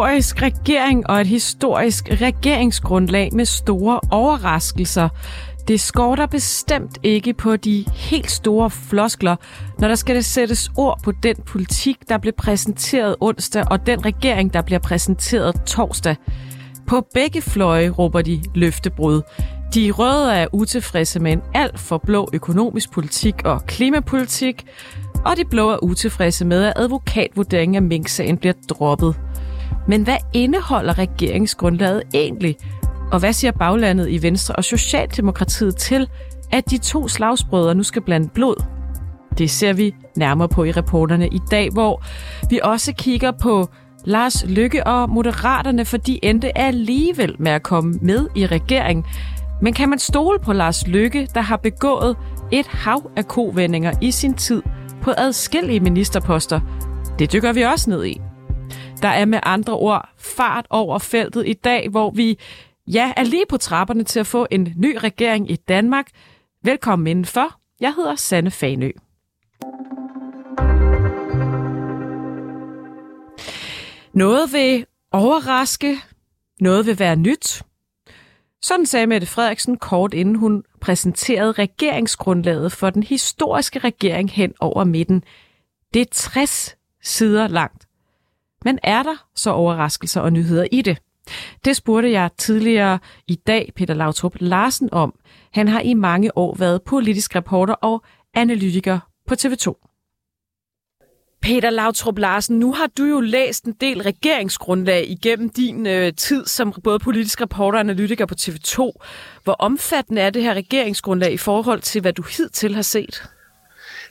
Historisk regering og et historisk regeringsgrundlag med store overraskelser. Det skorter bestemt ikke på de helt store floskler, når der skal sættes ord på den politik, der blev præsenteret onsdag, og den regering, der bliver præsenteret torsdag. På begge fløje råber de løftebrud. De røde er utilfredse med en alt for blå økonomisk politik og klimapolitik, og de blå er utilfredse med, at advokatvurderingen af Mink-sagen bliver droppet. Men hvad indeholder regeringsgrundlaget egentlig? Og hvad siger baglandet i Venstre og Socialdemokratiet til, at de to slagsbrødre nu skal blande blod? Det ser vi nærmere på i reporterne i dag, hvor vi også kigger på Lars Lykke og Moderaterne, for de endte alligevel med at komme med i regering. Men kan man stole på Lars Lykke, der har begået et hav af kovendinger i sin tid på adskillige ministerposter? Det dykker vi også ned i. Der er med andre ord fart over feltet i dag, hvor vi ja, er lige på trapperne til at få en ny regering i Danmark. Velkommen indenfor. Jeg hedder Sanne Fanø. Noget vil overraske, noget vil være nyt. Sådan sagde Mette Frederiksen kort inden hun præsenterede regeringsgrundlaget for den historiske regering hen over midten. Det er 60 sider langt. Men er der så overraskelser og nyheder i det? Det spurgte jeg tidligere i dag Peter Lautrup Larsen om. Han har i mange år været politisk reporter og analytiker på TV2. Peter Lautrup Larsen, nu har du jo læst en del regeringsgrundlag igennem din øh, tid som både politisk reporter og analytiker på TV2. Hvor omfattende er det her regeringsgrundlag i forhold til, hvad du hidtil har set?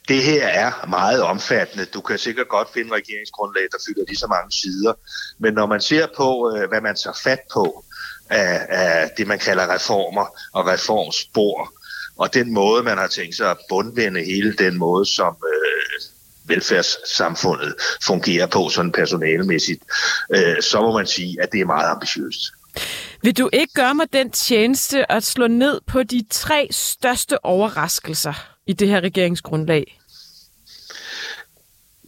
Det her er meget omfattende. Du kan sikkert godt finde regeringsgrundlag, der fylder lige så mange sider. Men når man ser på, øh, hvad man tager fat på af, af det, man kalder reformer og reformspor, og den måde, man har tænkt sig at bundvende hele den måde, som øh, velfærdssamfundet fungerer på sådan personalemæssigt, øh, så må man sige, at det er meget ambitiøst. Vil du ikke gøre mig den tjeneste at slå ned på de tre største overraskelser i det her regeringsgrundlag?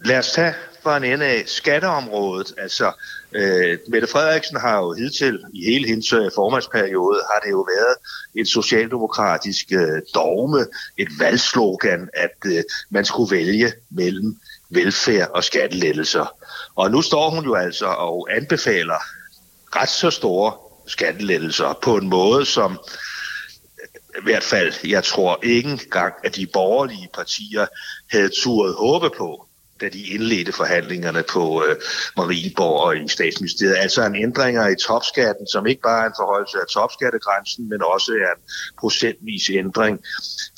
Lad os tage for en ende af skatteområdet. Altså, øh, Mette Frederiksen har jo hidtil i hele hendes øh, formandsperiode, har det jo været et socialdemokratisk øh, dogme, et valgslogan, at øh, man skulle vælge mellem velfærd og skattelettelser. Og nu står hun jo altså og anbefaler ret så store skattelettelser på en måde, som øh, i hvert fald, jeg tror ikke engang, at de borgerlige partier havde turet håbe på, da de indledte forhandlingerne på øh, Marienborg og i statsministeriet. Altså en ændringer i topskatten, som ikke bare er en forholdelse af topskattegrænsen, men også er en procentvis ændring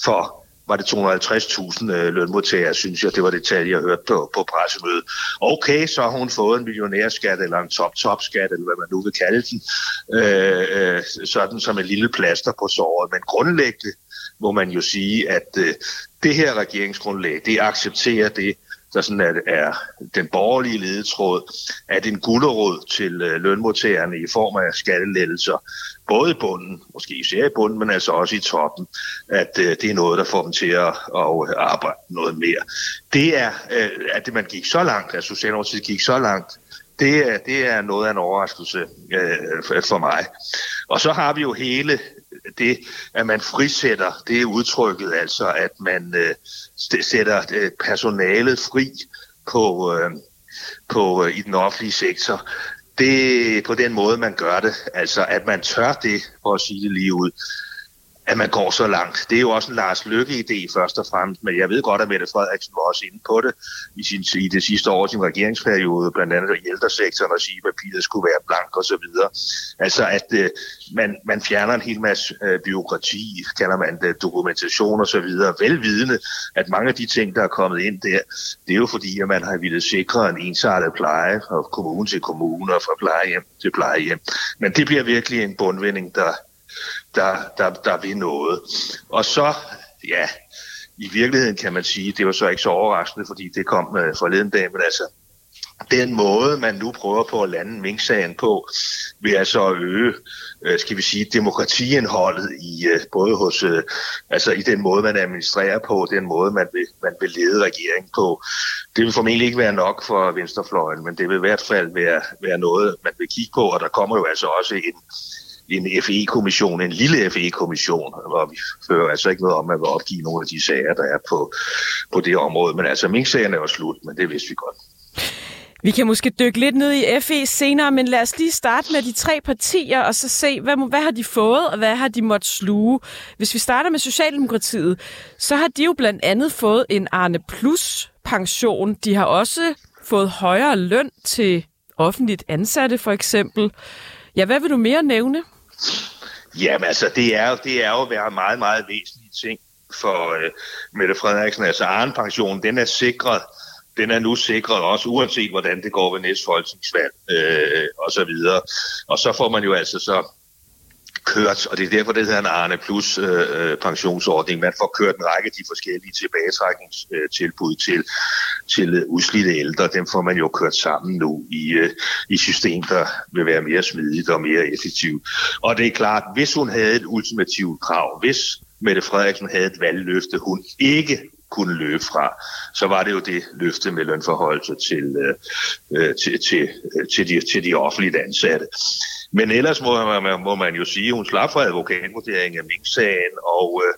for var det 250.000 øh, lønmodtagere, synes jeg. Det var det tal, jeg hørte på, på pressemødet. Okay, så har hun fået en millionærskat eller en top-top-skat, eller hvad man nu vil kalde den, øh, øh, sådan som en lille plaster på såret. Men grundlæggende må man jo sige, at øh, det her regeringsgrundlag, det accepterer det, der sådan er, er den borgerlige ledetråd, at en gulderråd til øh, lønmodtagerne i form af skattelettelser, både i bunden, måske især i bunden, men altså også i toppen, at øh, det er noget, der får dem til at, at øh, arbejde noget mere. Det er, øh, at man gik så langt, at Socialdemokratiet gik så langt, det er, det er noget af en overraskelse øh, for mig. Og så har vi jo hele det, at man frisætter, det er udtrykket altså, at man øh, sætter øh, personalet fri på, øh, på øh, i den offentlige sektor. Det er på den måde, man gør det. Altså, at man tør det, for at sige det lige ud at man går så langt. Det er jo også en Lars Lykke-idé først og fremmest, men jeg ved godt, at Mette Frederiksen var også inde på det i, sin, i det sidste år sin regeringsperiode, blandt andet i ældresektoren, og sige, at papiret skulle være blank og så videre. Altså, at øh, man, man fjerner en hel masse øh, byråkrati, kalder man det, dokumentation og så videre, velvidende, at mange af de ting, der er kommet ind der, det er jo fordi, at man har ville sikre en ensartet pleje fra kommune til kommune og fra plejehjem til plejehjem. Men det bliver virkelig en bundvinding, der der, der, der vil noget. Og så, ja, i virkeligheden kan man sige, det var så ikke så overraskende, fordi det kom øh, forleden dag, men altså, den måde, man nu prøver på at lande minksagen på, vil altså øge, øh, skal vi sige, demokratiindholdet i øh, både hos, øh, altså i den måde, man administrerer på, den måde, man vil, man vil lede regeringen på. det vil formentlig ikke være nok for venstrefløjen, men det vil i hvert fald være, være noget, man vil kigge på, og der kommer jo altså også en, en FE-kommission, en lille FE-kommission, hvor vi fører altså ikke noget om at opgive nogle af de sager, der er på, på det område. Men altså, Mink-sagen er jo slut, men det vidste vi godt. Vi kan måske dykke lidt ned i FE senere, men lad os lige starte med de tre partier, og så se, hvad, hvad har de fået, og hvad har de måttet sluge. Hvis vi starter med Socialdemokratiet, så har de jo blandt andet fået en Arne Plus pension. De har også fået højere løn til offentligt ansatte, for eksempel. Ja, hvad vil du mere nævne? Jamen altså, det er, det er jo været meget, meget væsentlige ting for øh, Mette Frederiksen. Altså, Arne-pensionen, den er sikret den er nu sikret også, uanset hvordan det går ved næste folketingsvalg øh, og så videre. Og så får man jo altså så kørt, og det er derfor, det hedder en Arne Plus øh, øh, pensionsordning. Man får kørt en række af de forskellige tilbagetrækningstilbud til, til øh, udslidte ældre. Dem får man jo kørt sammen nu i, øh, i system, der vil være mere smidigt og mere effektivt. Og det er klart, hvis hun havde et ultimativt krav, hvis Mette Frederiksen havde et valgløfte, hun ikke kunne løbe fra, så var det jo det løfte med lønforholdelse til, øh, øh til, til, øh, til, de, til de offentlige ansatte. Men ellers må man, må man jo sige, at hun slap fra advokatvurderingen af Mink-sagen, og øh,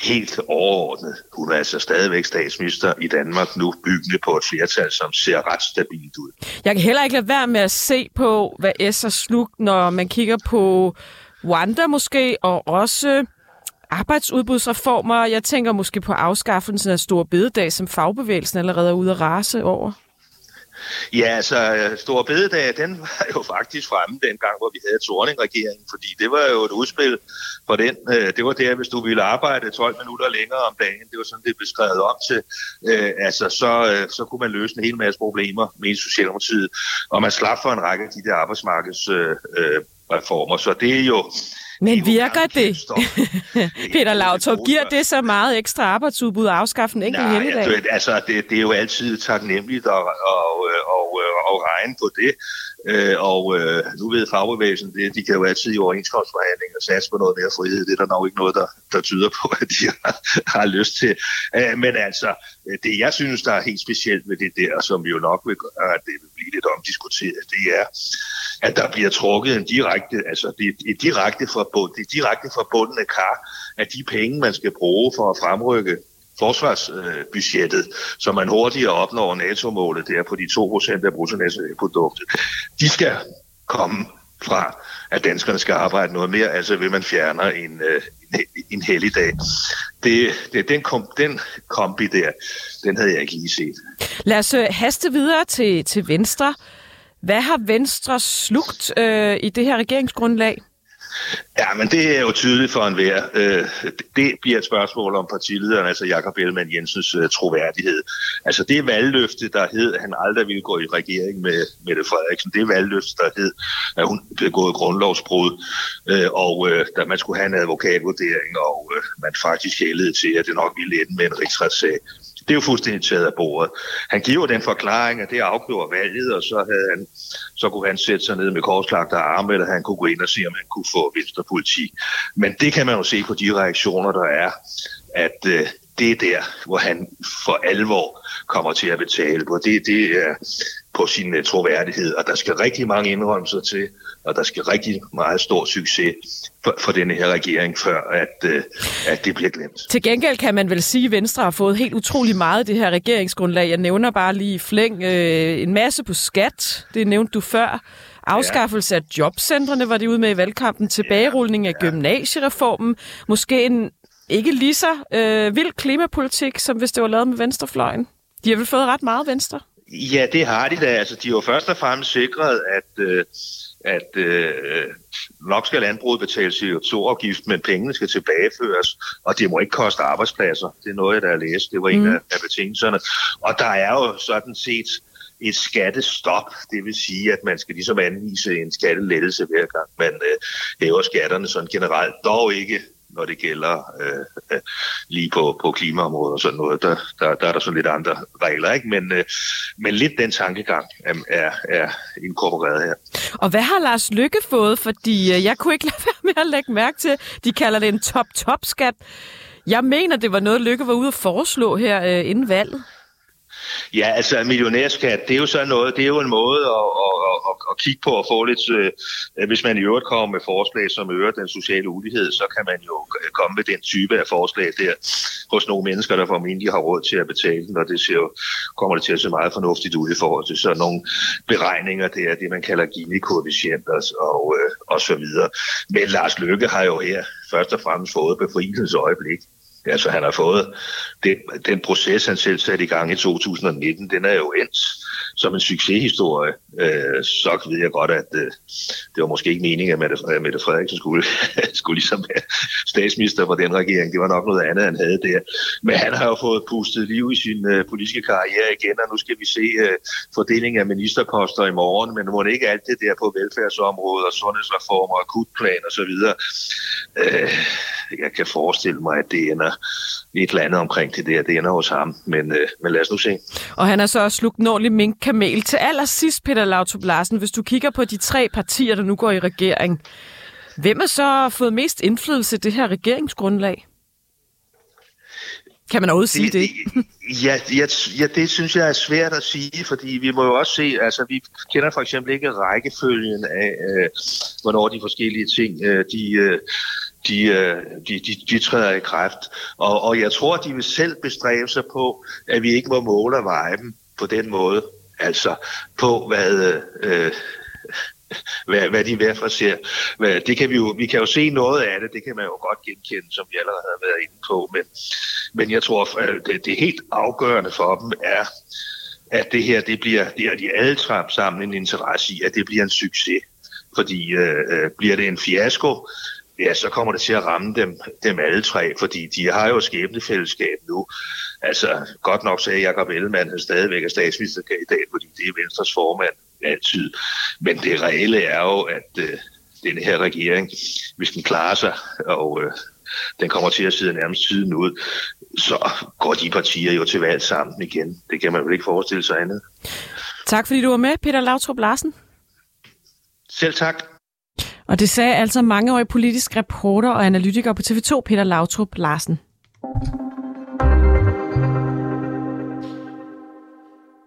helt overordnet, hun er altså stadigvæk statsminister i Danmark nu, byggende på et flertal, som ser ret stabilt ud. Jeg kan heller ikke lade være med at se på, hvad S er slugt, når man kigger på Wanda måske, og også arbejdsudbudsreformer. Jeg tænker måske på afskaffelsen af store bededag, som fagbevægelsen allerede er ude at rase over. Ja, altså Store Bededag, den var jo faktisk fremme dengang, hvor vi havde Torning-regeringen, fordi det var jo et udspil for den. Øh, det var der, hvis du ville arbejde 12 minutter længere om dagen, det var sådan, det blev skrevet om til. Øh, altså, så, øh, så kunne man løse en hel masse problemer med Socialdemokratiet, og man slap for en række af de der arbejdsmarkedsreformer. Så det er jo men virker det? Peter Lautrup, giver det så meget ekstra arbejdsudbud at afskaffe en enkelt Nej, helligdag? altså, det, det er jo altid taknemmeligt at, at, at, at, at regne på det. Øh, og øh, nu ved fagbevægelsen, det, de kan jo altid i overenskomstforhandlinger satse på noget mere frihed. Det er der nok ikke noget, der, der tyder på, at de har, har lyst til. Øh, men altså, det jeg synes, der er helt specielt ved det der, som jo nok vil gøre, at det vil blive lidt omdiskuteret, det er, at der bliver trukket en direkte, altså det, et direkte forbund, det direkte forbundne kar af de penge, man skal bruge for at fremrykke forsvarsbudgettet, så man hurtigere opnår NATO-målet der på de 2% af bruttonationalproduktet, de skal komme fra, at danskerne skal arbejde noget mere, altså vil man fjerne en, en, en helligdag. Det, det, den, kom, den kombi der, den havde jeg ikke lige set. Lad os øh, haste videre til, til Venstre. Hvad har Venstre slugt øh, i det her regeringsgrundlag? Ja, men det er jo tydeligt for enhver. Øh, det bliver et spørgsmål om partilederen, altså Jakob Ellemann Jensens øh, troværdighed. Altså det valgløfte, der hed, at han aldrig ville gå i regering med Mette Frederiksen, det valgløfte, der hed, at hun begået grundlovsbrud, øh, og da man skulle have en advokatvurdering, og man faktisk hældede til, at det nok ville ende med en rigsretssag. Det er jo fuldstændig taget af bordet. Han giver den forklaring, at det afgjorde valget, og så, havde han, så kunne han sætte sig ned med korslagte arme, eller han kunne gå ind og se, om han kunne få venstrepolitik. Men det kan man jo se på de reaktioner, der er, at øh, det er der, hvor han for alvor kommer til at betale på. Det, det er på sin uh, troværdighed, og der skal rigtig mange indrømmelser til, og der skal rigtig meget stor succes for, for denne her regering, før at, uh, at det bliver glemt. Til gengæld kan man vel sige, at Venstre har fået helt utrolig meget af det her regeringsgrundlag. Jeg nævner bare lige flæng øh, en masse på skat, det nævnte du før. Afskaffelse ja. af jobcentrene var det ude med i valgkampen. Tilbagerulning af ja. gymnasiereformen. Måske en ikke lige så øh, vild klimapolitik, som hvis det var lavet med venstrefløjen. De har vel fået ret meget venstre? Ja, det har de da. Altså, de har jo først og fremmest sikret, at, øh, at øh, nok skal landbruget betale CO2-afgift, men pengene skal tilbageføres, og det må ikke koste arbejdspladser. Det er noget, jeg der læst. Det var en mm. af, af betingelserne. Og der er jo sådan set et skattestop. Det vil sige, at man skal ligesom anvise en skattelettelse hver gang man øh, hæver skatterne sådan generelt. Dog ikke når det gælder øh, øh, lige på, på klimaområdet og sådan noget. Der, der, der er der sådan lidt andre regler, ikke? Men, øh, men lidt den tankegang er, er inkorporeret her. Og hvad har Lars Lykke fået? Fordi øh, jeg kunne ikke lade være med at lægge mærke til, de kalder det en top-top-skat. Jeg mener, det var noget, Lykke var ude at foreslå her øh, inden valget. Ja, altså millionærskat, det er jo så noget, det er jo en måde at, at, at, kigge på og få lidt, øh, øh, hvis man i øvrigt kommer med forslag, som øger den sociale ulighed, så kan man jo øh, komme med den type af forslag der hos nogle mennesker, der formentlig har råd til at betale den, og det ser jo, kommer det til at se meget fornuftigt ud i forhold til sådan nogle beregninger, det er det, man kalder Gini-koefficienter og, øh, og så videre. Men Lars Løkke har jo her først og fremmest fået befrielsens øjeblik. Altså han har fået den, den proces, han selv satte i gang i 2019, den er jo endt som en succeshistorie. Øh, så ved jeg godt, at øh, det var måske ikke meningen, at Mette, Mette Frederiksen skulle, skulle ligesom være statsminister for den regering. Det var nok noget andet, han havde der. Men han har jo fået pustet liv i sin øh, politiske karriere igen, og nu skal vi se øh, fordelingen af ministerposter i morgen, men må det ikke alt det der på velfærdsområdet og sundhedsreformer, akutplan og så videre. Øh, jeg kan forestille mig, at det ender et eller andet omkring det der. Det ender hos ham, men, øh, men lad os nu se. Og han har så også slugt ordentlig minkkamel. Til allersidst, Peter Lautrup Larsen, hvis du kigger på de tre partier, der nu går i regering, hvem har så fået mest indflydelse i det her regeringsgrundlag? Kan man overhovedet sige det? det? ja, ja, ja, det synes jeg er svært at sige, fordi vi må jo også se, altså vi kender for eksempel ikke rækkefølgen af, øh, hvornår de forskellige ting, øh, de, øh, de, øh, de, de, de træder i kraft. Og, og jeg tror, de vil selv bestræbe sig på, at vi ikke må måle og veje dem på den måde. Altså på, hvad, øh, hvad, hvad de hver for ser. Det kan vi, jo, vi kan jo se noget af det, det kan man jo godt genkende, som vi allerede har været inde på. Men, men jeg tror, at det, det helt afgørende for dem er, at det her, det bliver, det er de alle sammen en interesse i, at det bliver en succes. Fordi øh, øh bliver det en fiasko, ja, så kommer det til at ramme dem, dem alle tre, fordi de har jo skæbnefællesskab nu. Altså, godt nok sagde Jacob Ellemann, han stadigvæk er statsministerkandidat, fordi det er Venstres formand altid. Men det reelle er jo, at øh, denne her regering, hvis den klarer sig, og øh, den kommer til at sidde nærmest tiden ud, så går de partier jo til valg sammen igen. Det kan man vel ikke forestille sig andet. Tak fordi du var med, Peter Lautrup Larsen. Selv tak. Og det sagde altså mangeårig politisk reporter og analytiker på TV2, Peter Lautrup Larsen.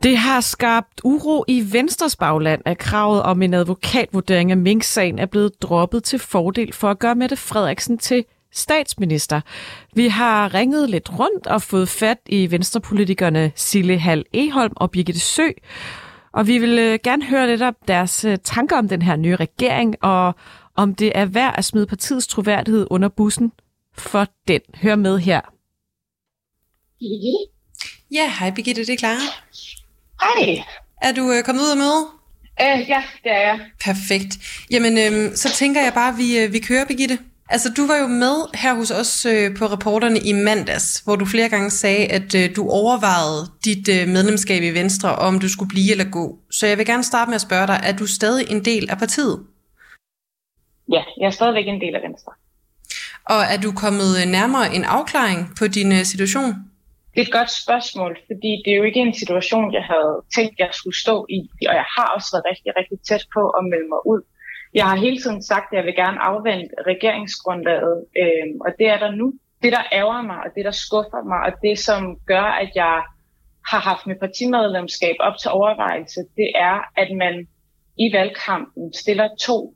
Det har skabt uro i Venstres bagland, at kravet om en advokatvurdering af Mink-sagen er blevet droppet til fordel for at gøre Mette Frederiksen til statsminister. Vi har ringet lidt rundt og fået fat i venstrepolitikerne Sille Hal Eholm og Birgitte Sø, og vi vil øh, gerne høre lidt om deres øh, tanker om den her nye regering, og om det er værd at smide partiets troværdighed under bussen for den. Hør med her. Ja, hej Birgitte, det er Clara. Hej. Er du øh, kommet ud af møde? Uh, ja, det er jeg. Perfekt. Jamen, øh, så tænker jeg bare, at vi, øh, vi kører, Birgitte. Altså, du var jo med her hos os øh, på reporterne i mandags, hvor du flere gange sagde, at øh, du overvejede dit øh, medlemskab i Venstre, om du skulle blive eller gå. Så jeg vil gerne starte med at spørge dig, er du stadig en del af partiet? Ja, jeg er stadigvæk en del af Venstre. Og er du kommet øh, nærmere en afklaring på din øh, situation? Det er et godt spørgsmål, fordi det er jo ikke en situation, jeg havde tænkt, jeg skulle stå i. Og jeg har også været rigtig, rigtig tæt på at melde mig ud. Jeg har hele tiden sagt, at jeg vil gerne afvente regeringsgrundlaget, øh, og det er der nu. Det, der ærger mig, og det, der skuffer mig, og det, som gør, at jeg har haft mit partimedlemskab op til overvejelse, det er, at man i valgkampen stiller to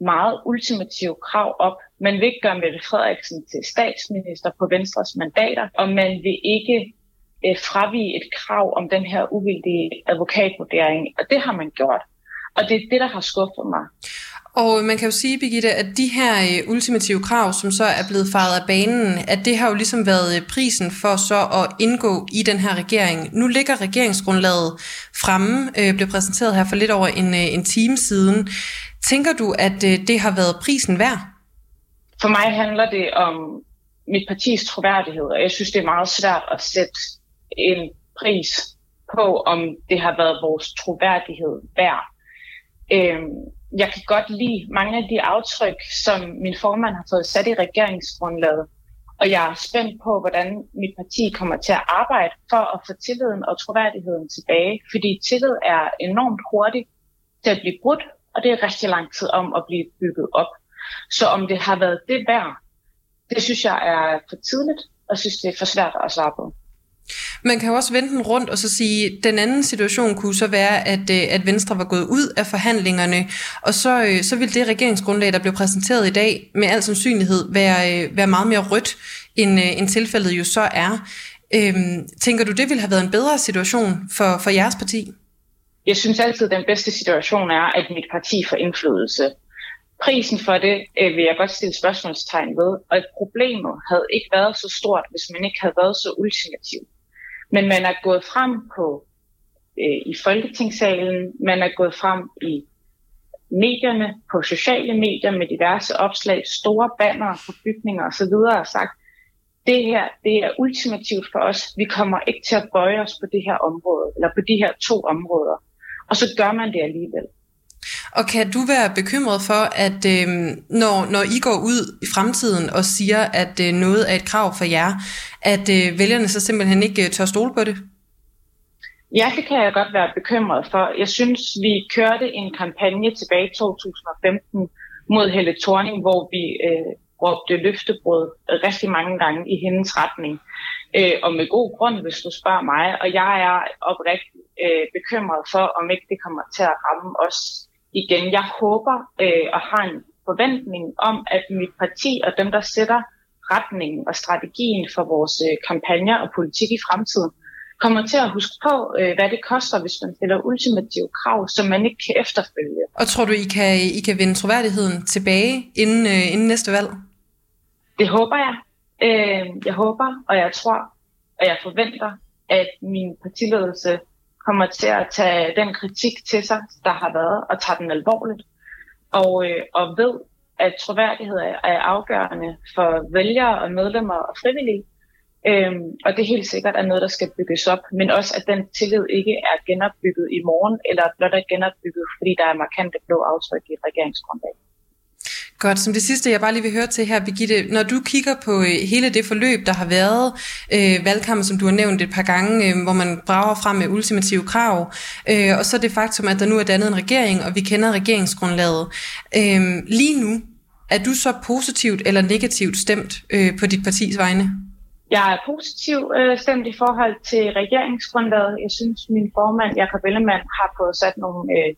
meget ultimative krav op. Man vil ikke gøre Mette Frederiksen til statsminister på Venstres mandater, og man vil ikke øh, fravige et krav om den her uvildige advokatvurdering, og det har man gjort. Og det er det, der har skuffet mig. Og man kan jo sige, Birgitte, at de her øh, ultimative krav, som så er blevet faret af banen, at det har jo ligesom været øh, prisen for så at indgå i den her regering. Nu ligger regeringsgrundlaget fremme, øh, blev præsenteret her for lidt over en, øh, en time siden. Tænker du, at øh, det har været prisen værd? For mig handler det om mit partis troværdighed, og jeg synes, det er meget svært at sætte en pris på, om det har været vores troværdighed værd. Øh, jeg kan godt lide mange af de aftryk, som min formand har fået sat i regeringsgrundlaget. Og jeg er spændt på, hvordan mit parti kommer til at arbejde for at få tilliden og troværdigheden tilbage. Fordi tillid er enormt hurtigt til at blive brudt, og det er rigtig lang tid om at blive bygget op. Så om det har været det værd, det synes jeg er for tidligt, og synes det er for svært at svare på. Man kan jo også vende den rundt og så sige, at den anden situation kunne så være, at, øh, at Venstre var gået ud af forhandlingerne, og så, øh, så ville det regeringsgrundlag, der blev præsenteret i dag, med al sandsynlighed være, øh, være meget mere rødt, end, end tilfældet jo så er. Øhm, tænker du, det ville have været en bedre situation for, for jeres parti? Jeg synes altid, at den bedste situation er, at mit parti får indflydelse. Prisen for det øh, vil jeg godt stille spørgsmålstegn ved, og problemet havde ikke været så stort, hvis man ikke havde været så ultimativ. Men man er gået frem på øh, i Folketingssalen, man er gået frem i medierne, på sociale medier med diverse opslag, store banner på bygninger osv. og sagt, det her det er ultimativt for os. Vi kommer ikke til at bøje os på det her område, eller på de her to områder. Og så gør man det alligevel. Og kan du være bekymret for, at øh, når, når I går ud i fremtiden og siger, at øh, noget er et krav for jer, at øh, vælgerne så simpelthen ikke øh, tør stole på det? Ja, det kan jeg godt være bekymret for. Jeg synes, vi kørte en kampagne tilbage i 2015 mod Helle Thorning, hvor vi øh, råbte løftebrød rigtig mange gange i hendes retning. Øh, og med god grund, hvis du spørger mig. Og jeg er oprigtigt øh, bekymret for, om ikke det kommer til at ramme os igen. Jeg håber øh, og har en forventning om, at mit parti og dem, der sætter retningen og strategien for vores øh, kampagner og politik i fremtiden, kommer til at huske på, øh, hvad det koster, hvis man stiller ultimative krav, som man ikke kan efterfølge. Og tror du, I kan, I kan vinde troværdigheden tilbage inden, øh, inden næste valg? Det håber jeg. Øh, jeg håber, og jeg tror, og jeg forventer, at min partiledelse kommer til at tage den kritik til sig, der har været, og tager den alvorligt. Og, øh, og ved, at troværdighed er afgørende for vælgere og medlemmer og frivillige. Øhm, og det er helt sikkert er noget, der skal bygges op, men også at den tillid ikke er genopbygget i morgen, eller blot er genopbygget, fordi der er markante blå aftryk i et regeringsgrundlag. Godt, som det sidste, jeg bare lige vil høre til her, Birgitte, når du kigger på øh, hele det forløb, der har været, øh, valgkampen, som du har nævnt et par gange, øh, hvor man brager frem med ultimative krav, øh, og så det faktum, at der nu er dannet en regering, og vi kender regeringsgrundlaget. Øh, lige nu, er du så positivt eller negativt stemt øh, på dit partis vegne? Jeg er positivt øh, stemt i forhold til regeringsgrundlaget. Jeg synes, min formand, Jacob Ellemann, har fået sat nogle øh,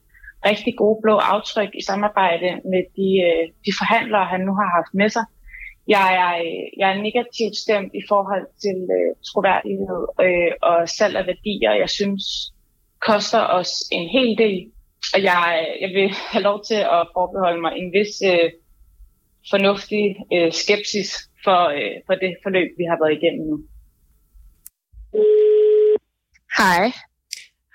rigtig gode blå aftryk i samarbejde med de, øh, de forhandlere, han nu har haft med sig. Jeg er, øh, jeg er negativt stemt i forhold til øh, troværdighed øh, og salg af værdier. Jeg synes, koster os en hel del. Og jeg, jeg vil have lov til at forbeholde mig en vis øh, fornuftig øh, skepsis for, øh, for det forløb, vi har været igennem nu. Hej.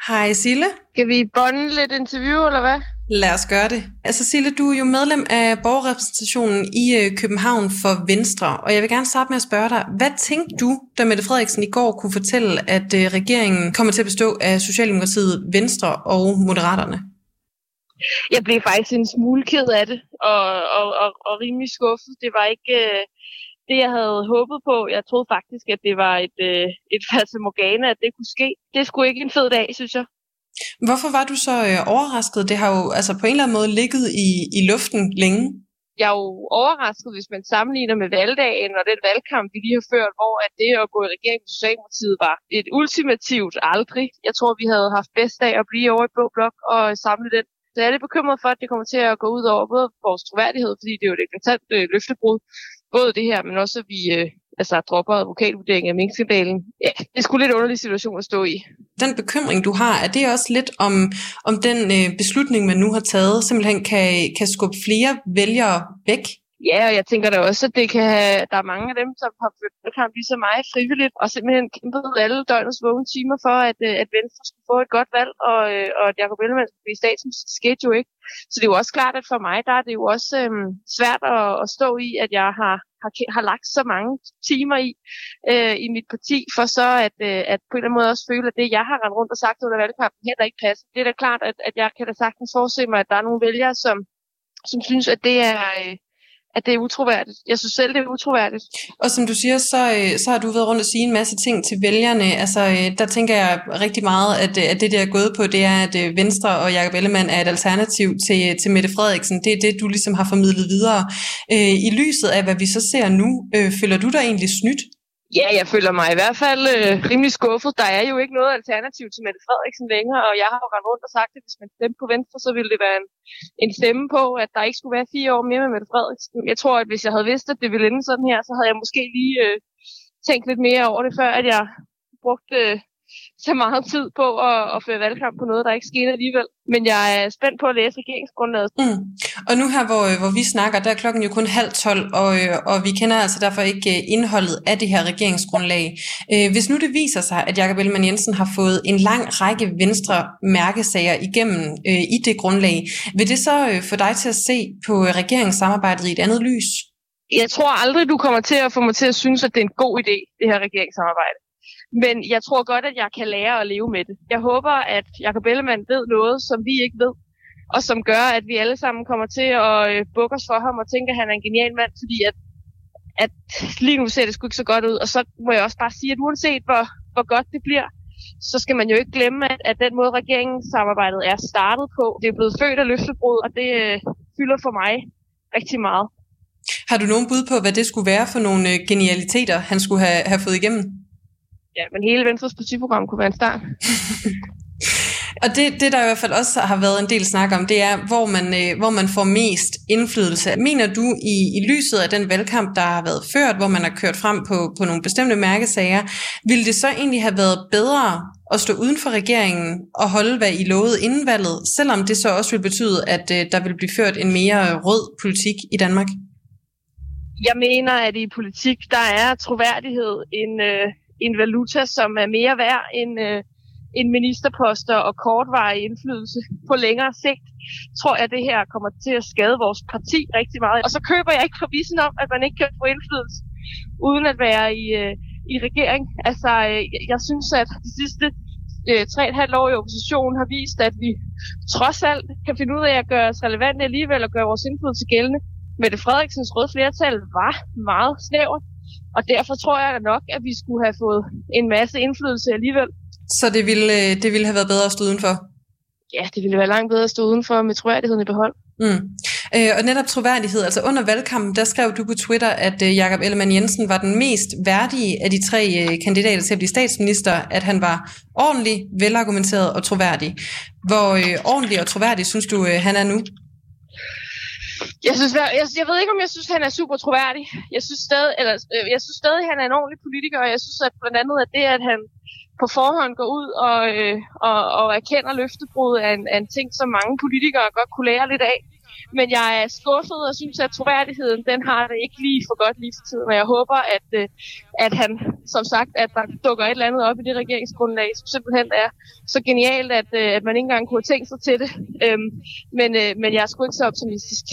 Hej Sille. Skal vi bonde lidt interview, eller hvad? Lad os gøre det. Altså Sille, du er jo medlem af borgerrepræsentationen i øh, København for Venstre, og jeg vil gerne starte med at spørge dig, hvad tænkte du, da Mette Frederiksen i går kunne fortælle, at øh, regeringen kommer til at bestå af Socialdemokratiet, Venstre og Moderaterne? Jeg blev faktisk en smule ked af det, og, og, og, og rimelig skuffet. Det var ikke øh, det, jeg havde håbet på. Jeg troede faktisk, at det var et, øh, et fatamorgana, at det kunne ske. Det skulle ikke en fed dag, synes jeg. Hvorfor var du så øh, overrasket? Det har jo altså på en eller anden måde ligget i, i luften længe. Jeg er jo overrasket, hvis man sammenligner med valgdagen og den valgkamp, vi lige har ført, hvor at det at gå i regering med Socialdemokratiet var et ultimativt aldrig. Jeg tror, vi havde haft bedst af at blive over i Blå Blok og samle den. Så jeg er lidt bekymret for, at det kommer til at gå ud over både vores troværdighed, fordi det er jo et eklatant øh, løftebrud. Både det her, men også at vi øh, altså, dropper advokatvurderingen af minkskandalen. Ja, det er sgu lidt underlig situation at stå i. Den bekymring, du har, er det også lidt om, om den øh, beslutning, man nu har taget, simpelthen kan, kan skubbe flere vælgere væk? Ja, og jeg tænker da også, at det kan have, der er mange af dem, som har ført kamp ligesom mig frivilligt, og simpelthen kæmpet alle døgnets vågne timer for, at, øh, at Venstre skulle få et godt valg, og, øh, og at Jacob Ellemann skulle blive statsminister. Det skete jo ikke. Så det er jo også klart, at for mig, der er det jo også øhm, svært at, at stå i, at jeg har har, har lagt så mange timer i øh, i mit parti, for så at, øh, at på en eller anden måde også føle, at det, jeg har rendt rundt og sagt under valgkampen, heller ikke passer. Det er da klart, at, at jeg kan da sagtens forse mig, at der er nogle vælgere, som, som synes, at det er... Øh, at det er utroværdigt. Jeg synes selv, det er utroværdigt. Og som du siger, så, øh, så har du været rundt og sige en masse ting til vælgerne. Altså, øh, der tænker jeg rigtig meget, at, øh, at det, der er gået på, det er, at Venstre og Jacob Ellemann er et alternativ til, til Mette Frederiksen. Det er det, du ligesom har formidlet videre. I lyset af, hvad vi så ser nu, føler du dig egentlig snydt? Ja, jeg føler mig i hvert fald øh, rimelig skuffet. Der er jo ikke noget alternativ til Mette Frederiksen længere, og jeg har jo rendt rundt og sagt, at hvis man stemte på Venstre, så ville det være en, en stemme på, at der ikke skulle være fire år mere med Mette Frederiksen. Jeg tror, at hvis jeg havde vidst, at det ville ende sådan her, så havde jeg måske lige øh, tænkt lidt mere over det, før at jeg brugte øh, så meget tid på at, at føre valgkamp på noget, der ikke skete alligevel. Men jeg er spændt på at læse regeringsgrundlaget. Mm. Og nu her, hvor, hvor vi snakker, der er klokken jo kun halv tolv, og, og vi kender altså derfor ikke øh, indholdet af det her regeringsgrundlag. Øh, hvis nu det viser sig, at Jakob Ellemann Jensen har fået en lang række venstre mærkesager igennem øh, i det grundlag, vil det så øh, få dig til at se på regeringssamarbejdet i et andet lys? Jeg tror aldrig, du kommer til at få mig til at synes, at det er en god idé, det her regeringssamarbejde. Men jeg tror godt, at jeg kan lære at leve med det. Jeg håber, at Jacob Ellemann ved noget, som vi ikke ved, og som gør, at vi alle sammen kommer til at øh, bukke os for ham og tænke, at han er en genial mand, fordi at, at lige nu ser det sgu ikke så godt ud. Og så må jeg også bare sige, at uanset hvor, hvor godt det bliver, så skal man jo ikke glemme, at, at den måde regeringssamarbejdet er startet på, det er blevet født af løftebrud, og det øh, fylder for mig rigtig meget. Har du nogen bud på, hvad det skulle være for nogle øh, genialiteter, han skulle have, have fået igennem? Ja, men hele Venstres partiprogram kunne være en start. Og det, det, der i hvert fald også har været en del snak om, det er, hvor man, øh, hvor man får mest indflydelse. Mener du i, i lyset af den valgkamp, der har været ført, hvor man har kørt frem på, på nogle bestemte mærkesager, ville det så egentlig have været bedre at stå uden for regeringen og holde, hvad I lovede inden valget, selvom det så også vil betyde, at øh, der vil blive ført en mere rød politik i Danmark? Jeg mener, at i politik, der er troværdighed en, øh, en valuta, som er mere værd end, øh, end ministerposter og kortvarig indflydelse på længere sigt, tror jeg, at det her kommer til at skade vores parti rigtig meget. Og så køber jeg ikke præmissen om, at man ikke kan få indflydelse uden at være i, øh, i regering. Altså, øh, jeg synes, at de sidste øh, tre et halvt år i opposition har vist, at vi trods alt kan finde ud af at gøre os relevante alligevel og gøre vores indflydelse gældende. Mette Frederiksens røde flertal var meget snævert, og derfor tror jeg nok, at vi skulle have fået en masse indflydelse alligevel. Så det ville, øh, det ville have været bedre at stå udenfor? Ja, det ville være langt bedre at stå udenfor med troværdigheden i behold. Mm. Øh, og netop troværdighed, altså under valgkampen, der skrev du på Twitter, at øh, Jakob Ellemann Jensen var den mest værdige af de tre øh, kandidater til at blive statsminister, at han var ordentlig, velargumenteret og troværdig. Hvor øh, ordentlig og troværdig synes du, øh, han er nu? Jeg, synes, jeg, jeg ved ikke, om jeg synes, han er super troværdig. Jeg synes stadig, eller, øh, jeg synes stadig, han er en ordentlig politiker, og jeg synes at blandt andet, at det, at han på forhånd går ud og, øh, og, og erkender løftebrud er en, er en ting, som mange politikere godt kunne lære lidt af. Men jeg er skuffet og synes, at troværdigheden, den har det ikke lige for godt lige for tiden. Og jeg håber, at, øh, at han, som sagt, at der dukker et eller andet op i det regeringsgrundlag, som simpelthen er så genialt, at, øh, at man ikke engang kunne have tænkt sig til det. Øhm, men, øh, men jeg er sgu ikke så optimistisk.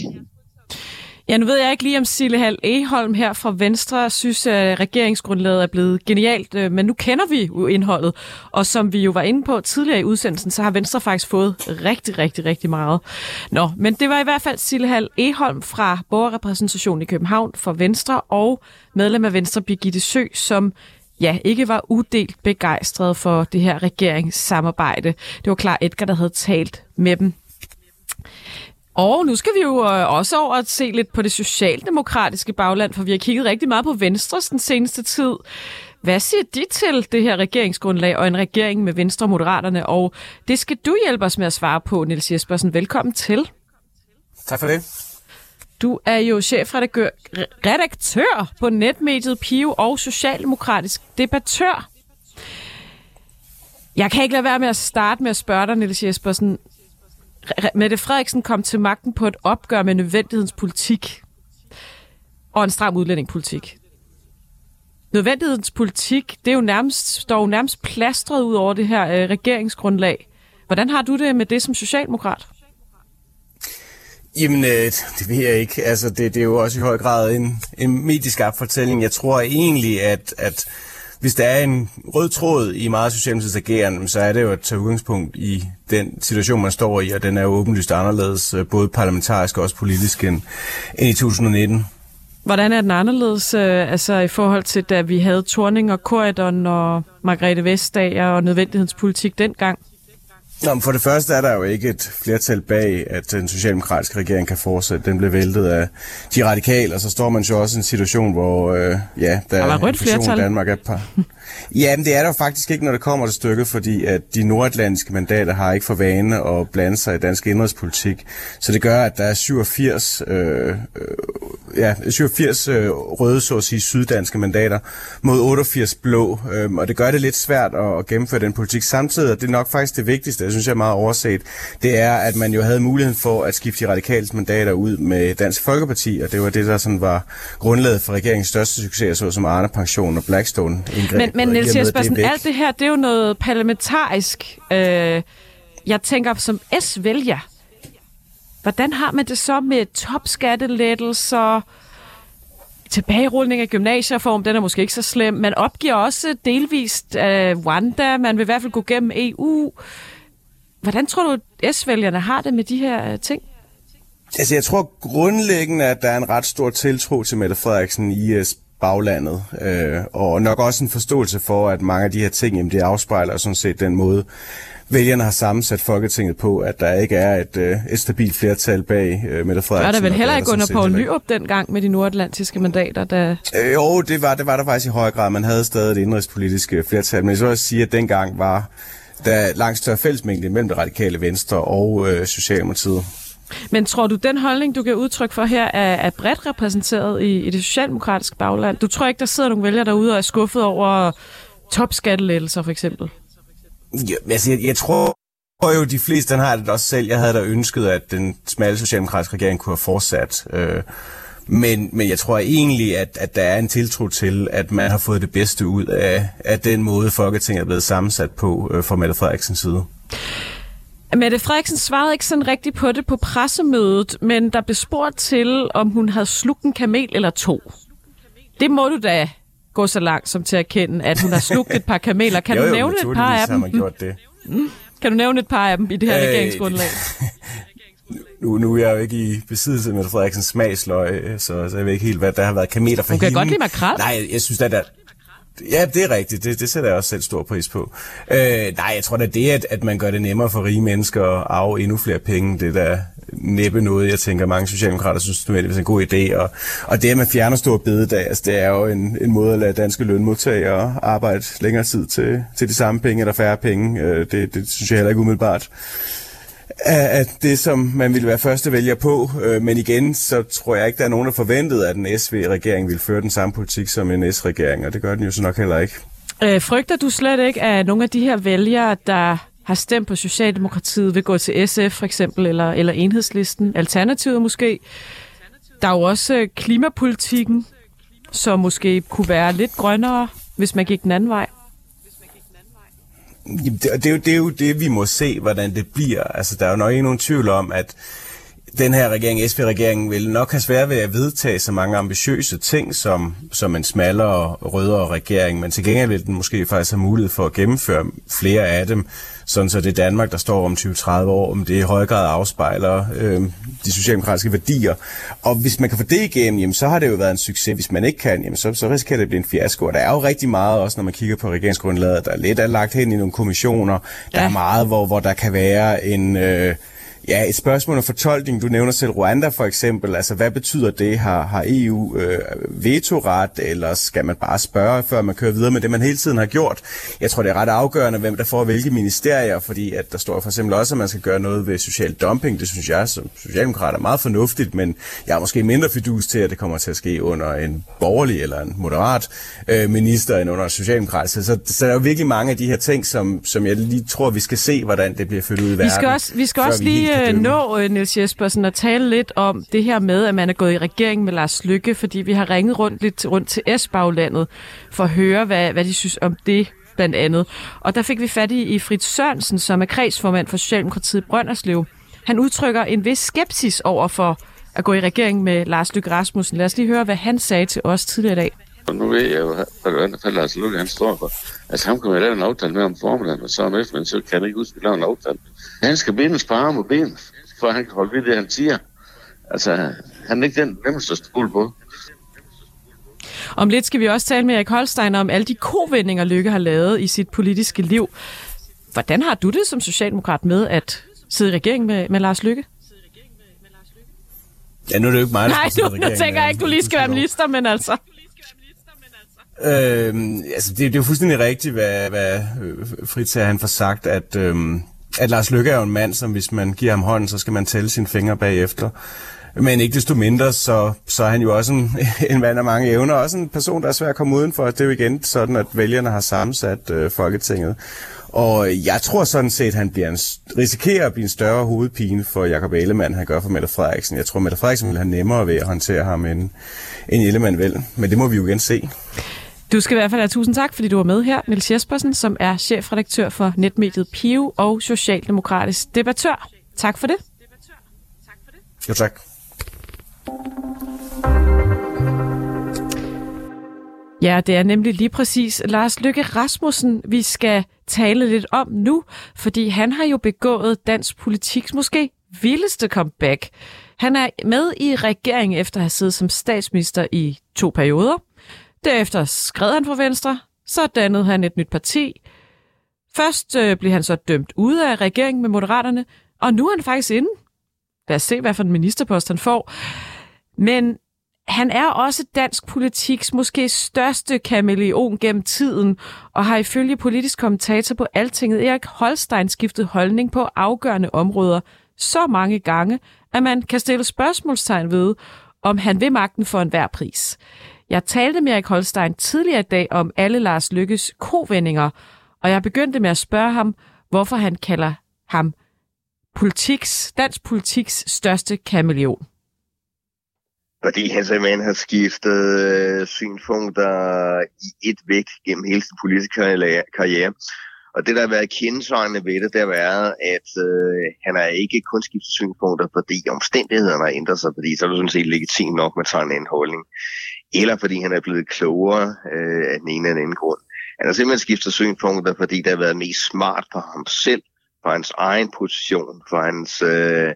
Ja, nu ved jeg ikke lige, om Sille Hal Eholm her fra Venstre synes, at regeringsgrundlaget er blevet genialt, øh, men nu kender vi jo indholdet, og som vi jo var inde på tidligere i udsendelsen, så har Venstre faktisk fået rigtig, rigtig, rigtig meget. Nå, men det var i hvert fald Sille Hal Eholm fra Borgerrepræsentationen i København for Venstre, og medlem af Venstre Birgitte Sø, som ja, ikke var uddelt begejstret for det her regeringssamarbejde. Det var klar Edgar, der havde talt med dem og nu skal vi jo øh, også over at se lidt på det socialdemokratiske bagland, for vi har kigget rigtig meget på Venstre den seneste tid. Hvad siger de til det her regeringsgrundlag og en regering med Venstre og Moderaterne? Og det skal du hjælpe os med at svare på, Niels Jespersen. Velkommen til. Tak for det. Du er jo chefredaktør på netmediet Pio og socialdemokratisk debattør. Jeg kan ikke lade være med at starte med at spørge dig, Niels Jespersen. Mette Frederiksen kom til magten på et opgør med nødvendighedens politik og en stram udlændingepolitik. Nødvendighedens politik, det er jo nærmest, står jo nærmest plastret ud over det her øh, regeringsgrundlag. Hvordan har du det med det som socialdemokrat? Jamen, øh, det ved jeg ikke. Altså, det, det er jo også i høj grad en, en medieskabt fortælling. Jeg tror egentlig, at, at hvis der er en rød tråd i meget Socialdemokratiets agerende, så er det jo at tage udgangspunkt i den situation, man står i, og den er jo åbenlyst anderledes, øh, både parlamentarisk og også politisk, end, end i 2019. Hvordan er den anderledes øh, altså i forhold til, da vi havde Torning og Korridon og Margrethe Vestager og nødvendighedspolitik dengang? Nå, for det første er der jo ikke et flertal bag, at den socialdemokratiske regering kan fortsætte. Den blev væltet af de radikale, og så står man jo også i en situation, hvor øh, ja, der, der er rødt flertal. Danmark er par. Ja, men det er der jo faktisk ikke, når det kommer til stykket, fordi at de nordatlantiske mandater har ikke for vane at blande sig i dansk indrigspolitik. Så det gør, at der er 87, øh, øh, ja, 87 øh, røde, så at sige, syddanske mandater mod 88 blå. Øh, og det gør det lidt svært at, at gennemføre den politik. Samtidig, og det er nok faktisk det vigtigste, det synes jeg er meget overset, det er, at man jo havde muligheden for at skifte de radikale mandater ud med Dansk Folkeparti, og det var det, der sådan var grundlaget for regeringens største succes, så som Arne Pension og Blackstone indgreb. Men, men Niels Jespersen, alt det her, det er jo noget parlamentarisk. Øh, jeg tænker, som S-vælger, hvordan har man det så med topskattelettelser, tilbagerulning af gymnasiereform, den er måske ikke så slem. Man opgiver også delvist øh, Wanda, man vil i hvert fald gå gennem EU. Hvordan tror du, S-vælgerne har det med de her øh, ting? Altså, jeg tror grundlæggende, at der er en ret stor tiltro til Mette Frederiksen i øh, baglandet, øh, og nok også en forståelse for, at mange af de her ting, jamen, det afspejler sådan set den måde, vælgerne har sammensat Folketinget på, at der ikke er et, øh, et stabilt flertal bag øh, Mette Frederiksen. Var der vel heller ikke under Poul Nyrup dengang med de nordatlantiske mandater? Der... Øh, jo, det var, det var der faktisk i høj grad. Man havde stadig et indrigspolitisk flertal, men jeg vil også sige, at dengang var der langt større fællesmængde mellem det radikale venstre og øh, Socialdemokratiet. Men tror du, den holdning, du giver udtryk for her, er, er bredt repræsenteret i, i det socialdemokratiske bagland? Du tror ikke, der sidder nogle vælgere derude og er skuffet over topskattelettelser, for eksempel? Ja, altså, jeg, jeg tror jo, de fleste den har det også selv. Jeg havde da ønsket, at den smalle socialdemokratiske regering kunne have fortsat. Øh, men, men jeg tror egentlig, at, at der er en tiltro til, at man har fået det bedste ud af, af den måde, Folketinget er blevet sammensat på øh, fra Mette Frederiksens side. Mette Frederiksen svarede ikke sådan rigtigt på det på pressemødet, men der blev spurgt til, om hun havde slugt en kamel eller to. Det må du da gå så langt som til at erkende, at hun har slugt et par kameler. Kan jo, du nævne et par af dem? Har gjort det. Mm. Kan du nævne et par af dem i det her øh, regeringsgrundlag? nu, nu er jeg jo ikke i besiddelse med Frederiksens smagsløg, så, så jeg ved ikke helt, hvad der har været kameler for hende. Du kan godt lide makrel. Nej, jeg synes, at der, Ja, det er rigtigt. Det, det sætter jeg også selv stor pris på. Øh, nej, jeg tror da det, at, at man gør det nemmere for rige mennesker at arve endnu flere penge, det der næppe noget, jeg tænker, mange socialdemokrater synes, det er en god idé. Og, og det, at man fjerner store bededag, altså, det er jo en, en måde at lade danske lønmodtagere arbejde længere tid til, til de samme penge eller færre penge. Øh, det, det synes jeg heller ikke umiddelbart af det, som man ville være første vælger på. Øh, men igen, så tror jeg ikke, der er nogen, der forventede, at en SV-regering ville føre den samme politik som en S-regering, og det gør den jo så nok heller ikke. Øh, frygter du slet ikke, at nogle af de her vælgere, der har stemt på Socialdemokratiet, vil gå til SF for eksempel, eller, eller enhedslisten, Alternativet måske? Der er jo også øh, klimapolitikken, som måske kunne være lidt grønnere, hvis man gik den anden vej. Jamen, det, det, er jo, det er jo det, vi må se, hvordan det bliver. Altså, der er jo nok ikke nogen tvivl om, at den her regering, SV-regeringen, vil nok have svært ved at vedtage så mange ambitiøse ting som, som en smallere, rødere regering, men til gengæld vil den måske faktisk have mulighed for at gennemføre flere af dem, sådan så det er Danmark, der står om 20-30 år, om det i høj grad afspejler øh, de socialdemokratiske værdier. Og hvis man kan få det igennem, jamen, så har det jo været en succes. Hvis man ikke kan, jamen, så, så risikerer det at blive en fiasko. Og der er jo rigtig meget, også når man kigger på regeringsgrundlaget, der er lidt er lagt hen i nogle kommissioner. Der ja. er meget, hvor, hvor der kan være en... Øh, Ja, et spørgsmål om fortolkning. Du nævner selv Rwanda for eksempel. Altså, hvad betyder det? Har, har EU øh, vetoret, eller skal man bare spørge, før man kører videre med det, man hele tiden har gjort? Jeg tror, det er ret afgørende, hvem der får hvilke ministerier, fordi at der står for eksempel også, at man skal gøre noget ved social dumping. Det synes jeg som socialdemokrat er meget fornuftigt, men jeg er måske mindre fidus til, at det kommer til at ske under en borgerlig eller en moderat øh, minister end under en socialdemokrat. Så, så, så der er jo virkelig mange af de her ting, som, som jeg lige tror, vi skal se, hvordan det bliver fyldt ud i verden. Vi skal også, vi skal også lige nå, øh, Niels Jespersen, at tale lidt om det her med, at man er gået i regering med Lars Lykke, fordi vi har ringet rundt lidt rundt til S-baglandet for at høre, hvad, hvad de synes om det blandt andet. Og der fik vi fat i, i Fritz Sørensen, som er kredsformand for Socialdemokratiet Brønderslev. Han udtrykker en vis skepsis over for at gå i regering med Lars Lykke Rasmussen. Lad os lige høre, hvad han sagde til os tidligere i dag. Og nu ved jeg jo, hvad Lars Lykke han står for. Altså ham kan man lave en aftale med om formiddagen, og så om eftermiddagen, så kan han ikke huske, at vi laver en aftale. Han skal bindes på arm og ben, for han kan holde ved det, han siger. Altså, han er ikke den nemmeste at stole på. Om lidt skal vi også tale med Erik Holstein om alle de kovendinger, Lykke har lavet i sit politiske liv. hvordan har du det som socialdemokrat med at sidde i regering med, med Lars Lykke? Ja, nu er det jo ikke mig, der Nej, nu, nu tænker jeg ikke, du lige skal være minister, men altså... Øhm, altså, det, det er jo fuldstændig rigtigt, hvad, hvad øh, Fritz her, han får sagt, at, øhm, at Lars Lykke er jo en mand, som hvis man giver ham hånden, så skal man tælle sine fingre bagefter. Men ikke desto mindre, så, så er han jo også en, en mand af mange evner, også en person, der er svær at komme udenfor. Det er jo igen sådan, at vælgerne har sammensat øh, Folketinget. Og jeg tror sådan set, at han bliver en, risikerer at blive en større hovedpine for Jakob Ellemann, han gør for Mette Frederiksen. Jeg tror, Mette Frederiksen vil have nemmere ved at håndtere ham end, end Ellemann vil. Men det må vi jo igen se. Du skal i hvert fald have tusind tak, fordi du var med her, Niels Jespersen, som er chefredaktør for netmediet Pio og socialdemokratisk debattør. Tak for det. Jo, tak. Ja, det er nemlig lige præcis Lars Lykke Rasmussen, vi skal tale lidt om nu, fordi han har jo begået dansk politiks måske vildeste comeback. Han er med i regeringen efter at have siddet som statsminister i to perioder. Derefter skred han fra Venstre, så dannede han et nyt parti. Først øh, blev han så dømt ude af regeringen med Moderaterne, og nu er han faktisk inde. Lad os se, hvad for en ministerpost han får. Men han er også dansk politiks måske største kameleon gennem tiden, og har ifølge politisk kommentator på Altinget Erik Holstein skiftet holdning på afgørende områder så mange gange, at man kan stille spørgsmålstegn ved, om han vil magten for enhver pris. Jeg talte med Erik Holstein tidligere i dag om alle Lars Lykkes kovendinger, og jeg begyndte med at spørge ham, hvorfor han kalder ham politiks, dansk politiks største kameleon. Fordi han simpelthen har skiftet øh, synspunkter i et væk gennem hele sin politiske karriere. Og det, der har været kendetegnende ved det, det har været, at øh, han har ikke kun skiftet synspunkter, fordi omstændighederne har ændret sig, fordi så er det sådan set legitimt nok med sådan en anden holdning. Eller fordi han er blevet klogere øh, af den ene eller anden grund. Han har simpelthen skiftet synspunkter, fordi det har været mest smart for ham selv, for hans egen position, for hans øh,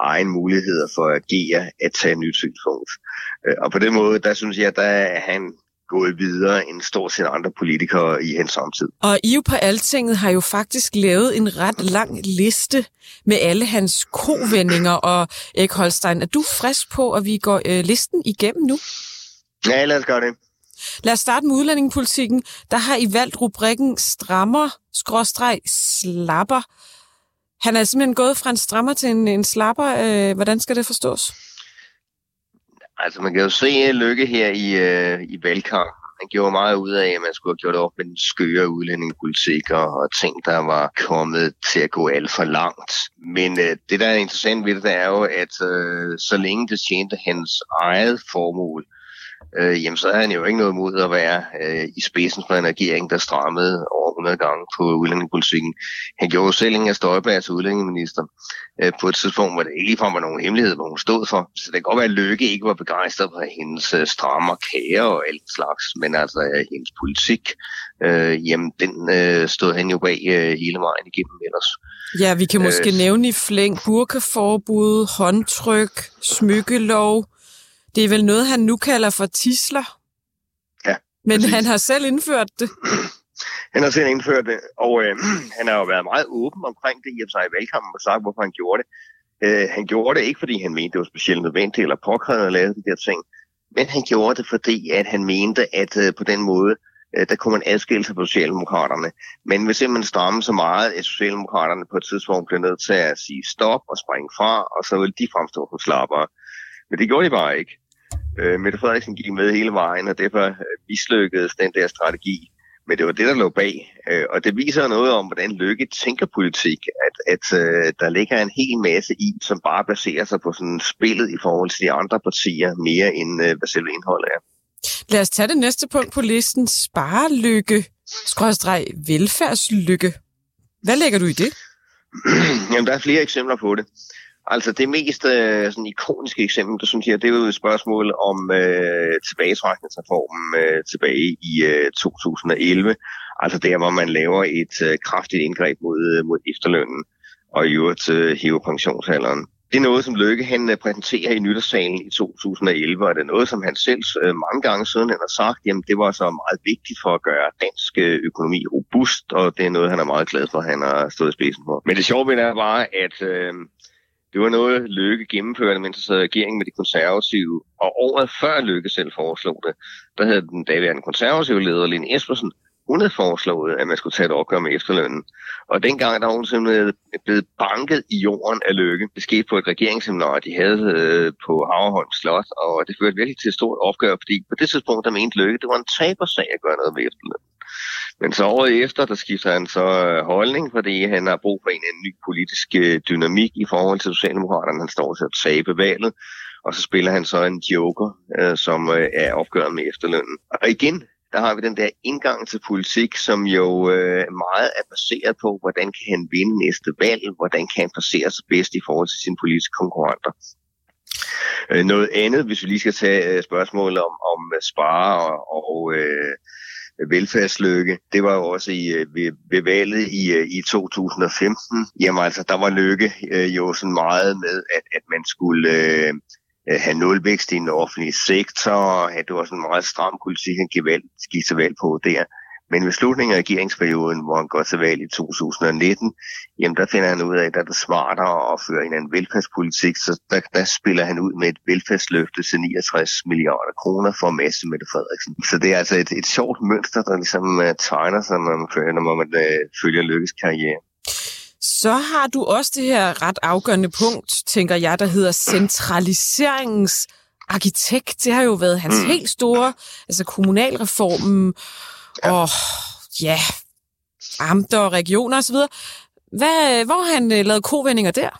egen muligheder for at agere, at tage et nyt synspunkt. Øh, og på den måde, der synes jeg, der er han gået videre end stort set andre politikere i hans samtid. Og I på Altinget har jo faktisk lavet en ret lang liste med alle hans kovendinger, og Erik Holstein, er du frisk på, at vi går øh, listen igennem nu? Ja, lad os gøre det. Lad os starte med udlændingepolitikken. Der har I valgt rubrikken strammer, skråstreg, slapper. Han er simpelthen gået fra en strammer til en, en slapper. Øh, hvordan skal det forstås? Altså, man kan jo se Lykke her i, øh, i valgkampen. Han gjorde meget ud af, at man skulle have gjort op med den skøre udlændingepolitik og, og ting, der var kommet til at gå alt for langt. Men øh, det, der er interessant ved det, det er jo, at øh, så længe det tjente hans eget formål, øh, jamen så havde han jo ikke noget mod at være øh, i spidsen for en regering, der strammede over 100 gange på udlændingepolitikken. Han gjorde jo selv Inger Støjberg til udlændingeminister øh, på et tidspunkt, hvor det ikke ligefrem var nogen hemmelighed, hvor hun stod for. Så det kan godt være, at Løkke ikke var begejstret for hendes øh, strammer kager og alt slags, men altså øh, hendes politik, øh, jamen den øh, stod han jo bag øh, hele vejen igennem ellers. Ja, vi kan måske øh, nævne i flæng burkaforbud, håndtryk, smykkelov, det er vel noget, han nu kalder for tisler? Ja. Men præcis. han har selv indført det? Han har selv indført det, og øh, han har jo været meget åben omkring det i sig i valgkampen og sagt, hvorfor han gjorde det. Øh, han gjorde det ikke, fordi han mente, det var specielt nødvendigt eller påkrævet at lave de der ting, men han gjorde det, fordi at han mente, at øh, på den måde, øh, der kunne man adskille sig på Socialdemokraterne. Men hvis man stramme så meget, at Socialdemokraterne på et tidspunkt blev nødt til at sige stop og springe fra, og så ville de fremstå som slappere. Men det gjorde de bare ikke. Øh, Mette Frederiksen gik med hele vejen, og derfor øh, mislykkedes den der strategi. Men det var det, der lå bag. Øh, og det viser noget om, hvordan Lykke tænker politik. At, at øh, der ligger en hel masse i, som bare baserer sig på sådan spillet i forhold til de andre partier, mere end øh, hvad selve indholdet er. Lad os tage det næste punkt på listen. Sparelykke, skrådstræk velfærdslykke. Hvad lægger du i det? Jamen, der er flere eksempler på det. Altså det mest øh, sådan ikoniske eksempel, der synes jeg, det er jo et spørgsmål om øh, tilbagetrækningsreformen øh, tilbage i øh, 2011. Altså der, hvor man laver et øh, kraftigt indgreb mod, øh, mod efterlønnen og i øvrigt øh, hæver pensionsalderen. Det er noget, som Løkke han øh, præsenterer i nytårssalen i 2011, og det er noget, som han selv øh, mange gange siden han har sagt, jamen det var så meget vigtigt for at gøre dansk øh, økonomi robust, og det er noget, han er meget glad for, at han har stået i spidsen for. Men det sjove ved det er bare, at øh, det var noget, Løkke gennemførte, mens han sad i med de konservative. Og året før Løkke selv foreslog det, der havde den daværende konservative leder, Lene Espersen, hun havde foreslået, at man skulle tage et opgør med efterlønnen. Og dengang der var hun simpelthen blevet banket i jorden af lykke. Det skete på et regeringsseminar, de havde øh, på Havreholm Slot, og det førte virkelig til et stort opgør, fordi på det tidspunkt, der mente Lykke, det var en tabersag at gøre noget med efterlønnen. Men så året efter, der skifter han så øh, holdning, fordi han har brug for en, en ny politisk øh, dynamik i forhold til Socialdemokraterne. Han står til at tabe valget, og så spiller han så en joker, øh, som øh, er opgøret med efterlønnen. Og igen, der har vi den der indgang til politik, som jo øh, meget er baseret på, hvordan kan han vinde næste valg, hvordan kan han placere sig bedst i forhold til sine politiske konkurrenter. Øh, noget andet, hvis vi lige skal tage øh, spørgsmålet om, om øh, spare og, og øh, velfærdslykke. Det var jo også i, øh, ved, ved valget i, øh, i 2015. Jamen altså, der var lykke øh, jo sådan meget med, at, at man skulle øh, øh have nulvækst i den offentlige sektor. At det var sådan en meget stram politik, han gik, valg, gik til valg på der. Men ved slutningen af regeringsperioden, hvor han går til valg i 2019, jamen der finder han ud af, at det er smartere at føre en anden velfærdspolitik, så der, der spiller han ud med et velfærdsløfte til 69 milliarder kroner for at masse Mette Frederiksen. Så det er altså et, et sjovt mønster, der ligesom uh, tegner sig, når man, når man uh, følger Lykkes karriere. Så har du også det her ret afgørende punkt, tænker jeg, der hedder centraliseringens arkitekt. Det har jo været hans mm. helt store, altså kommunalreformen, Ja. Og ja, amter og regioner osv. Hvad, hvor han uh, lavet kovendinger der?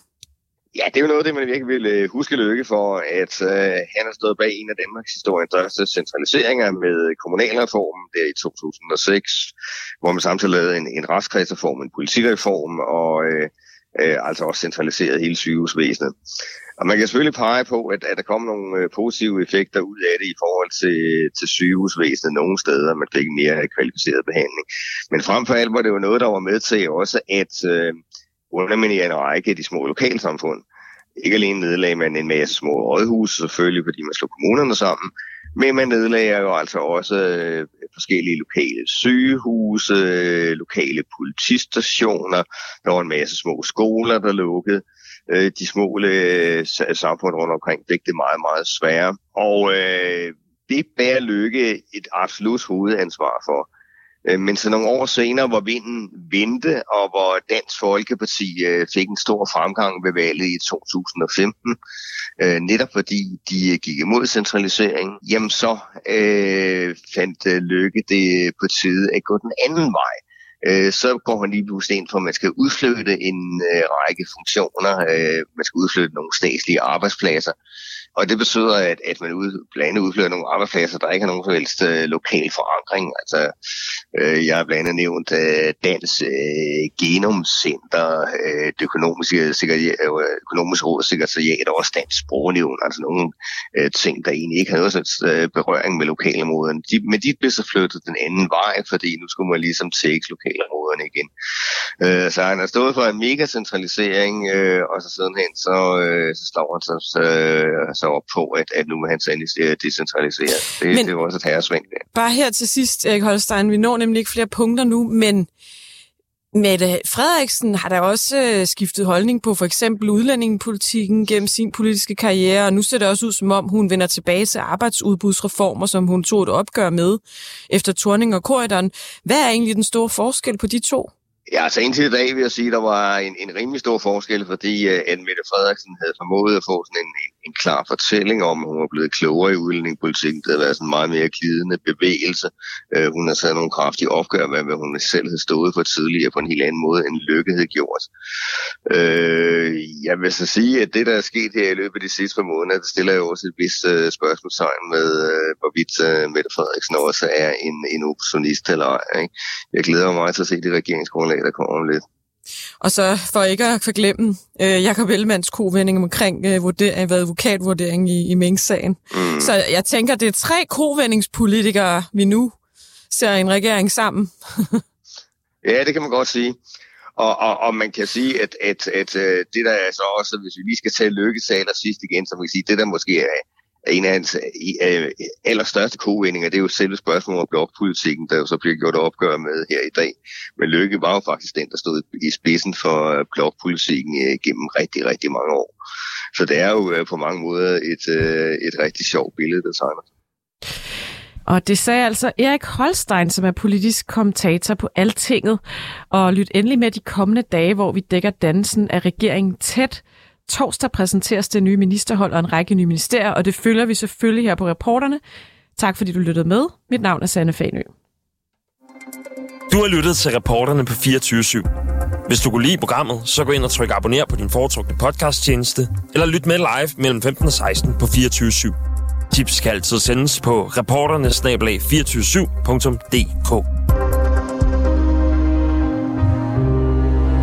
Ja, det er jo noget af det, man virkelig vil uh, huske lykke for, at uh, han har stået bag en af Danmarks historiens største centraliseringer med kommunalreformen der i 2006, hvor man samtidig lavede en, en retskredsreform, en politikreform og uh, uh, altså også centraliseret hele sygehusvæsenet. Og man kan selvfølgelig pege på, at, at der kommer nogle øh, positive effekter ud af det i forhold til, til sygehusvæsenet nogle steder, man fik mere kvalificeret behandling. Men frem for alt var det jo noget, der var med til også at øh, underminere en række af de små lokalsamfund. Ikke alene nedlagde man en masse små rådhuse selvfølgelig, fordi man slog kommunerne sammen, men man nedlagde jo altså også øh, forskellige lokale sygehuse, øh, lokale politistationer, der var en masse små skoler, der lukkede øh, de små øh, samfund rundt omkring fik det meget, meget svære. Og øh, det bærer Lykke et absolut hovedansvar for. Øh, men så nogle år senere, hvor vinden vendte, og hvor Dansk Folkeparti øh, fik en stor fremgang ved valget i 2015, øh, netop fordi de gik imod centralisering, jamen så øh, fandt Lykke det på tide at gå den anden vej så går han lige pludselig ind for, at man skal udflytte en række funktioner. Man skal udflytte nogle statslige arbejdspladser. Og det betyder, at, at man ud, blandt andet udflytter nogle arbejdspladser, der ikke har nogen som helst øh, lokal forankring. Altså, øh, jeg har blandt andet nævnt øh, Dans øh, Genomcenter, øh, det økonomiske, øh, økonomiske råd sekretariat og også Dansk Sprognævn. Altså nogle øh, ting, der egentlig ikke har noget slags øh, berøring med lokalområderne. De, men de blev så flyttet den anden vej, fordi nu skulle man ligesom tække lokalområderne igen. Øh, så han har stået for en mega centralisering, øh, og så sidenhen så, øh, så står han så, så, så sig op på, at, at nu må han så decentralisere. Det, men, det er også et herresving. Bare her til sidst, Erik Holstein, vi når nemlig ikke flere punkter nu, men Mette Frederiksen har da også øh, skiftet holdning på for eksempel udlændingepolitikken gennem sin politiske karriere, og nu ser det også ud som om, hun vender tilbage til arbejdsudbudsreformer, som hun tog et opgør med efter Torning og Korridoren. Hvad er egentlig den store forskel på de to? Ja, altså indtil i dag vil jeg sige, at der var en, en rimelig stor forskel, fordi uh, at Mette Frederiksen havde formået at få sådan en, en, en klar fortælling om, at hun var blevet klogere i udlændingepolitikken. Det havde været sådan en meget mere glidende bevægelse. Øh, hun har taget nogle kraftige opgør med, hvad hun selv havde stået for tidligere på en helt anden måde, end Lykke havde gjort. Øh, jeg vil så sige, at det, der er sket her i løbet af de sidste par måneder, det stiller jo også et vist øh, spørgsmålstegn med, øh, hvorvidt øh, Mette Frederiksen også er en, en oppositionist eller ej. Ikke? Jeg glæder mig meget til at se det regeringsgrundlag, der kommer om lidt. Og så for ikke at forglemme øh, Jakob Ellemanns kovending omkring øh, vurder, hvad advokatvurdering i, i Mink-sagen. Mm. Så jeg tænker, det er tre kovendingspolitikere, vi nu ser en regering sammen. ja, det kan man godt sige. Og, og, og man kan sige, at, at, at, at det der er så også, hvis vi lige skal tage Lykkes sidst igen, så man kan sige, det der måske er en af hans uh, allerstørste kovendinger, det er jo selve spørgsmålet om blokpolitikken, der jo så bliver gjort opgør med her i dag. Men Lykke var jo faktisk den, der stod i spidsen for øh, blokpolitikken øh, gennem rigtig, rigtig mange år. Så det er jo på mange måder et, et rigtig sjovt billede, der tegner. Og det sagde altså Erik Holstein, som er politisk kommentator på Altinget. Og lyt endelig med de kommende dage, hvor vi dækker dansen af regeringen tæt. Torsdag præsenteres det nye ministerhold og en række nye ministerier, og det følger vi selvfølgelig her på reporterne. Tak fordi du lyttede med. Mit navn er Sanne Fanø. Du har lyttet til reporterne på 24 /7. Hvis du kunne lide programmet, så gå ind og tryk abonner på din foretrukne podcasttjeneste, eller lyt med live mellem 15 og 16 på 24 /7. Tips kan altid sendes på reporternesnablag247.dk.